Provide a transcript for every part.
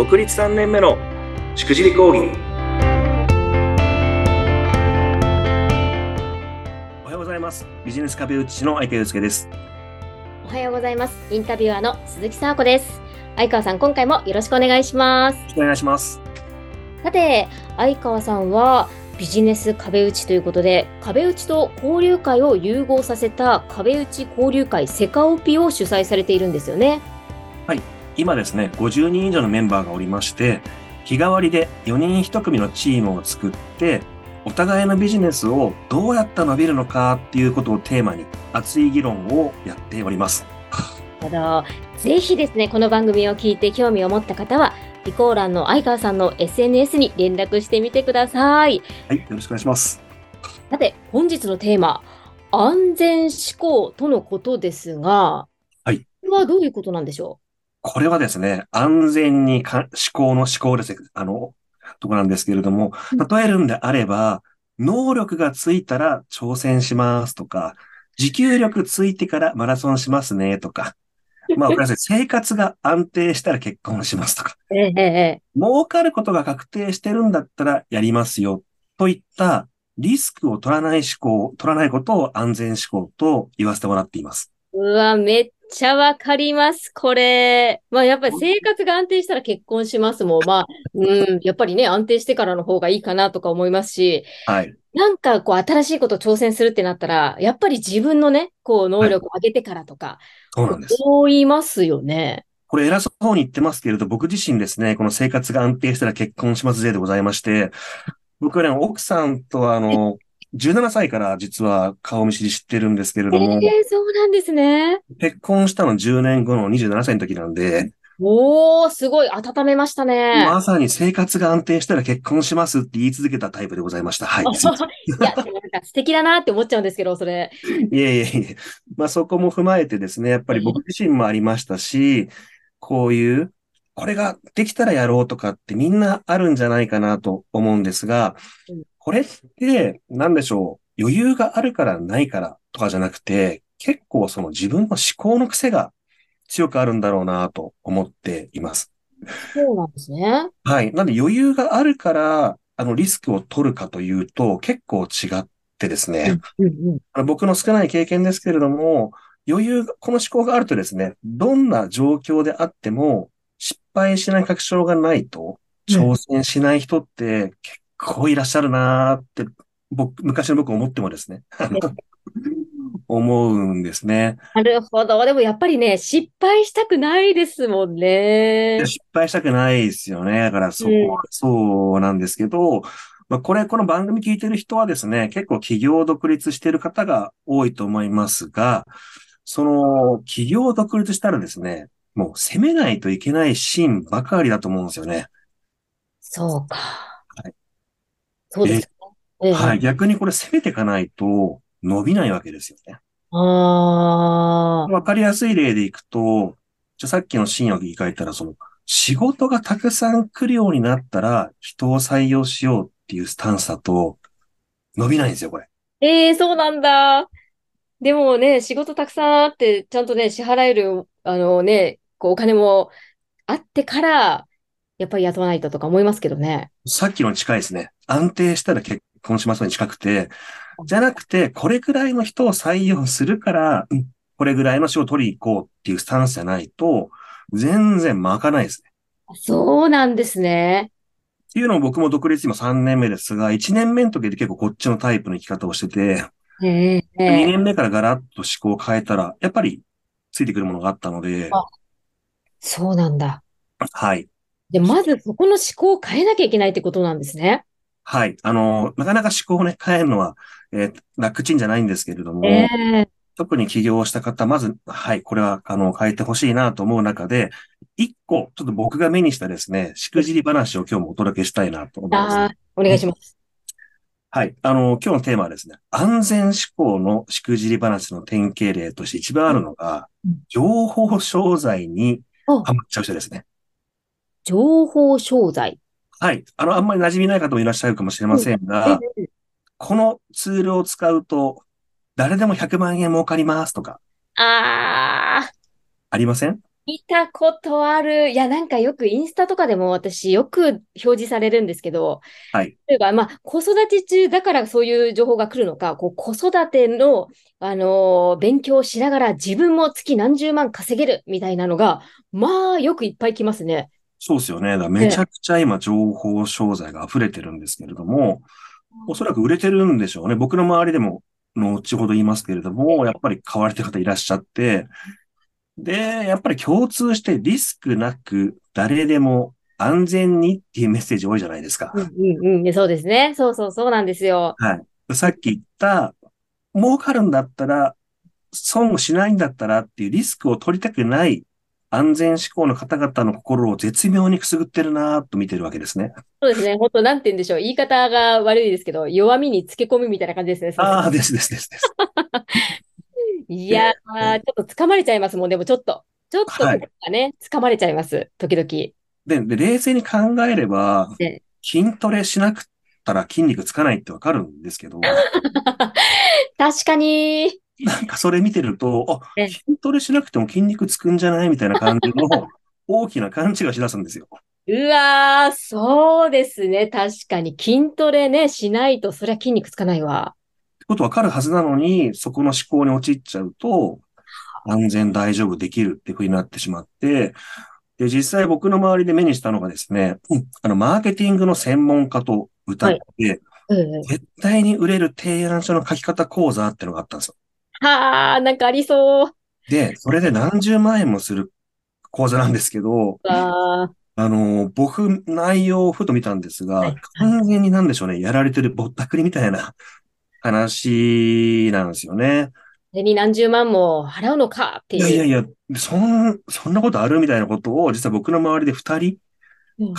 独立3年目のしくじり講義おはようございますビジネス壁打ちの相川祐介ですおはようございます。インタビュアーの鈴木沙子です。相川さん、今回もよろしくお願いします。よろしくお願いしますさて、相川さんはビジネス壁打ちということで、壁打ちと交流会を融合させた壁打ち交流会セカオピを主催されているんですよね。今ですね50人以上のメンバーがおりまして日替わりで4人1組のチームを作ってお互いのビジネスをどうやったら伸びるのかっていうことをテーマに熱い議論をやっております。ただ、ぜひですね、この番組を聞いて興味を持った方は、備考欄の相川さんの SNS に連絡してみてください。はいよろしくお願いします。さて、本日のテーマ、安全思考とのことですが、はい。これはどういうことなんでしょこれはですね、安全にか思考の思考ですね。あの、とこなんですけれども、例えるんであれば、能力がついたら挑戦しますとか、持久力ついてからマラソンしますねとか、まあ、生活が安定したら結婚しますとか、儲かることが確定してるんだったらやりますよ、といったリスクを取らない思考、取らないことを安全思考と言わせてもらっています。うわ、めっちゃわかります、これ。まあ、やっぱり生活が安定したら結婚しますもん。まあ、うん、やっぱりね、安定してからの方がいいかなとか思いますし、はい。なんかこう、新しいこと挑戦するってなったら、やっぱり自分のね、こう、能力を上げてからとか、そうなんです。こう言いますよね。これ偉そうに言ってますけれど、僕自身ですね、この生活が安定したら結婚しますぜでございまして、僕はね、奥さんとはあの、17歳から実は顔見知り知ってるんですけれえども、えそうなんですね。結婚したの10年後の27歳の時なんで、おー、すごい、温めましたね。まさに生活が安定したら結婚しますって言い続けたタイプでございました。はい。すいや、なんか素敵だなって思っちゃうんですけど、それ。いえいえいえ。まあそこも踏まえてですね、やっぱり僕自身もありましたし、こういう、これができたらやろうとかってみんなあるんじゃないかなと思うんですがうん、これって、なんでしょう、余裕があるからないからとかじゃなくて、結構その自分の思考の癖が強くあるんだろうなと思っています。そうなんですね。はい。なんで余裕があるから、あのリスクを取るかというと結構違ってですね、うんうん。僕の少ない経験ですけれども、余裕が、この思考があるとですね、どんな状況であっても、失敗しない確証がないと、挑戦しない人って結構いらっしゃるなーって、僕、昔の僕思ってもですね、思うんですね。なるほど。でもやっぱりね、失敗したくないですもんね。失敗したくないですよね。だから、そこうんはそうなんですけど、まあ、これ、この番組聞いてる人はですね、結構企業独立してる方が多いと思いますが、その、企業独立したらですね、もう攻めないといけないシーンばかりだと思うんですよね。そうか。はいそうですね。ええはい。逆にこれ攻めていかないと伸びないわけですよね。ああ。わかりやすい例でいくと、じゃあさっきのシーンを言い換えたら、その、仕事がたくさん来るようになったら人を採用しようっていうスタンスだと伸びないんですよ、これ。ええそうなんだ。でもね、仕事たくさんあって、ちゃんとね、支払える、あのね、こう、お金もあってから、やっぱり雇わないととか思いますけどね。さっきのに近いですね。安定したら結婚しますのに近くて、じゃなくて、これくらいの人を採用するから、うんこれぐらいの仕事を取りに行こうっていうスタンスじゃないと、全然巻かないですね。そうなんですね。っていうのも僕も独立今3年目ですが、1年目の時で結構こっちのタイプの生き方をしてて、えええ2え年目からガラッと思考を変えたら、やっぱりついてくるものがあったので、あそうなんだ。はい。で、まずそこの思考を変えなきゃいけないってことなんですね。はい。あの、なかなか思考をね、変えるのは、えー楽ちんじゃないんですけれども、ええ特に起業した方、まず、はい、これは、あの、変えてほしいなと思う中で、一個、ちょっと僕が目にしたですね、しくじり話を今日もお届けしたいなと思います。ああ、お願いします。はい。あの、今日のテーマはですね、安全思考のしくじり話の典型例として一番あるのがうん、情報商材におハマっちゃう人ですね。情報商材。はい。あの、あんまり馴染みない方もいらっしゃるかもしれませんが、ええこのツールを使うと、誰でも100万円儲かりますとか、ああ、ありません？見たことある。いや、なんかよくインスタとかでも私よく表示されるんですけど、はい。例えば、まあ、子育て中だからそういう情報が来るのか、こう子育ての、あのー勉強をしながら自分も月何十万稼げるみたいなのが、まあ、よくいっぱい来ますね。そうですよね。だめちゃくちゃ今情報商材が溢れてるんですけれども、おそらく売れてるんでしょうね。僕の周りでも、後ほど言いますけれども、やっぱり買われてる方いらっしゃって、で、やっぱり共通してリスクなく誰でも安全にっていうメッセージ多いじゃないですか。うんうんうん。そうですね。そうそうそうなんですよ。はい。さっき言った、儲かるんだったら、損をしないんだったらっていうリスクを取りたくない安全志向の方々の心を絶妙にくすぐってるなぁと見てるわけですね。そうですね。本当なんて言うんでしょう。言い方が悪いですけど、弱みにつけ込みみたいな感じですね。ああ、ですですですです。いやー、ちょっと掴まれちゃいますもん。でもちょっと、ちょっと、はいね、掴まれちゃいます。時々。で、で冷静に考えればね、筋トレしなくったら筋肉つかないってわかるんですけど、確かに。なんかそれ見てると、あ、ね筋トレしなくても筋肉つくんじゃないみたいな感じの 大きな勘違いしだすんですよ。うわー、そうですね。確かに。筋トレね、しないと、そりゃ筋肉つかないわ。ってことわかるはずなのに、そこの思考に陥っちゃうと、安全大丈夫できるっていう風になってしまって、で、実際僕の周りで目にしたのがですね、うんあの、マーケティングの専門家と歌って、うん。絶対に売れる提案書の書き方講座っていうのがあったんですよ。はー、なんかありそう。で、それで何十万円もする講座なんですけど、ああの、僕、内容をふと見たんですはいが、完全になんでしょうね、やられてるぼったくりみたいな 話なんですよね。それに何十万も払うのかっていう。いやいやいや、そん、そんなことあるみたいなことを、実は僕の周りで二人うん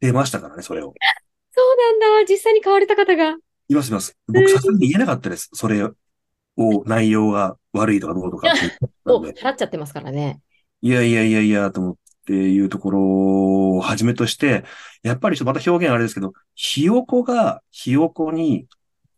出ましたからね、それを。そうなんだ。実際に買われた方が。いますいます。僕、さすがに言えなかったです。それを、内容が悪いとかどうとかって言う。払っちゃってますからね。いやいやいやいや、と思っていうところをはじめとして、やっぱりちょっとまた表現あれですけど、ひよこがひよこに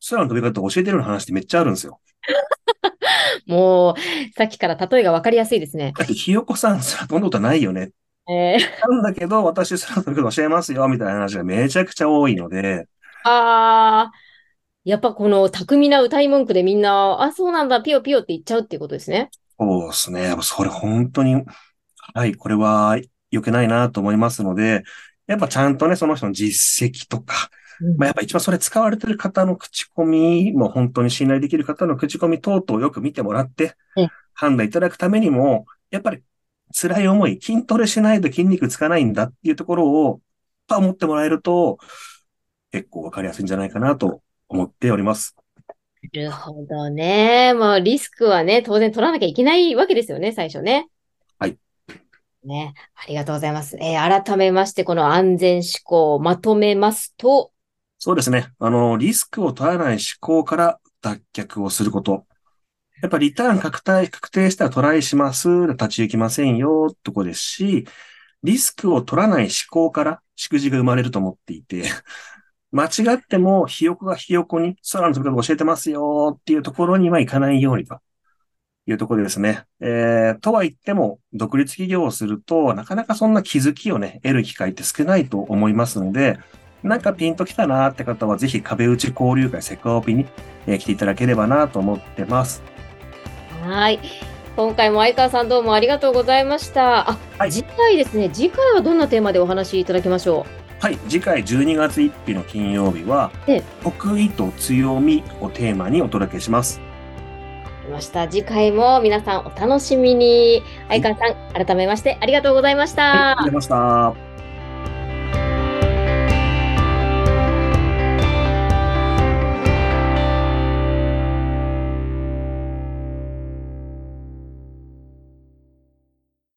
空の飛び方を教えてるような話ってめっちゃあるんですよ。もう、さっきから例えが分かりやすいですね。だってひよこさん空飛んだことないよね。えー、なんだけど、私空の飛び方教えますよ、みたいな話がめちゃくちゃ多いので、あー、やっぱこの巧みな歌い文句でみんな、あ、そうなんだ、ピヨピヨって言っちゃうっていうことですね。そうですね。やっぱそれ本当に、はい、これは良くないなと思いますので、やっぱちゃんとね、その人の実績とか、まあ、やっぱ一番それ使われてる方の口コミ、もう本当に信頼できる方の口コミ等々をよく見てもらってうん、判断いただくためにも、やっぱり辛い思い、筋トレしないと筋肉つかないんだっていうところを、やっぱ思ってもらえると、結構わかりやすいんじゃないかなと思っております。なるほどね。まあ、リスクはね、当然取らなきゃいけないわけですよね、最初ね。はい。ね、ありがとうございます。えー改めまして、この安全思考をまとめますと、そうですね。あの、リスクを取らない思考から脱却をすること。やっぱりリターン確定、確定したらトライします。立ち行きませんよ、ってことですし、リスクを取らない思考から祝辞が生まれると思っていて、間違ってもひよこがひよこに空の飛び方を教えてますよっていうところにはいかないようにというところですね。えー、とは言っても、独立企業をすると、なかなかそんな気づきをね、得る機会って少ないと思いますので、なんかピンときたなって方は、ぜひ壁打ち交流会セカオピに、えー来ていただければなと思ってます。はい。今回も相川さんどうもありがとうございました。あ、はい次回ですね。次回はどんなテーマでお話しいただきましょはい、次回12月1日の金曜日はええ、得意と強みをテーマにお届けします。ました。次回も皆さんお楽しみに。相川さん、改めましてありがとうございました。はい、ありがとうございました。